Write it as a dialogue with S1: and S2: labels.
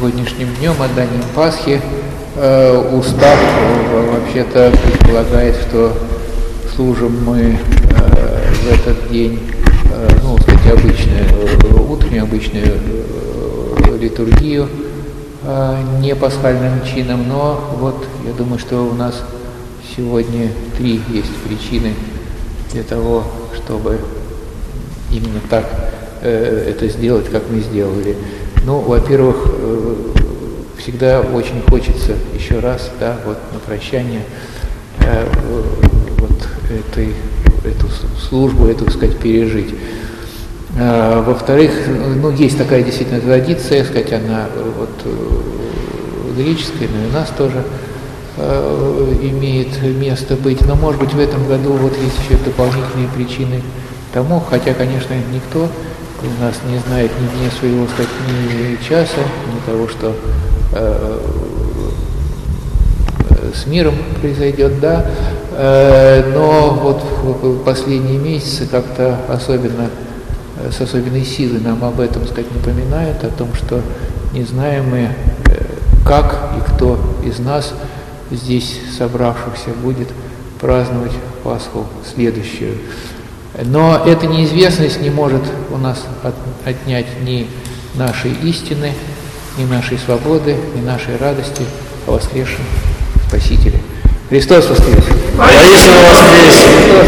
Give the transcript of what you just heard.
S1: сегодняшним днем, отданием Пасхи, э, устав э, вообще-то предполагает, что служим мы э, в этот день, ну, сказать, обычную, утреннюю обычную литургию, не пасхальным чином, но вот я думаю, что у нас сегодня три есть причины для того, чтобы именно так э, это сделать, как мы сделали. Ну, во-первых, э, всегда очень хочется еще раз, да, вот на прощание э, вот этой, эту службу, эту, так сказать, пережить. А, во-вторых, ну, есть такая действительно традиция, сказать, она вот греческая, но и у нас тоже имеет место быть. Но, может быть, в этом году вот есть еще дополнительные причины тому, хотя, конечно, никто у нас не знает ни дня своего, ни часа, ни того, что э, с миром произойдет, да, э, но вот последние месяцы как-то особенно, э, с особенной силой нам об этом, сказать, напоминают, о том, что не знаем мы, э, как и кто из нас здесь собравшихся будет праздновать Пасху следующую. Но эта неизвестность не может у нас от, отнять ни нашей истины, ни нашей свободы, ни нашей радости о воскресшем Спасителе. Христос воскрес!
S2: Воистину воскрес!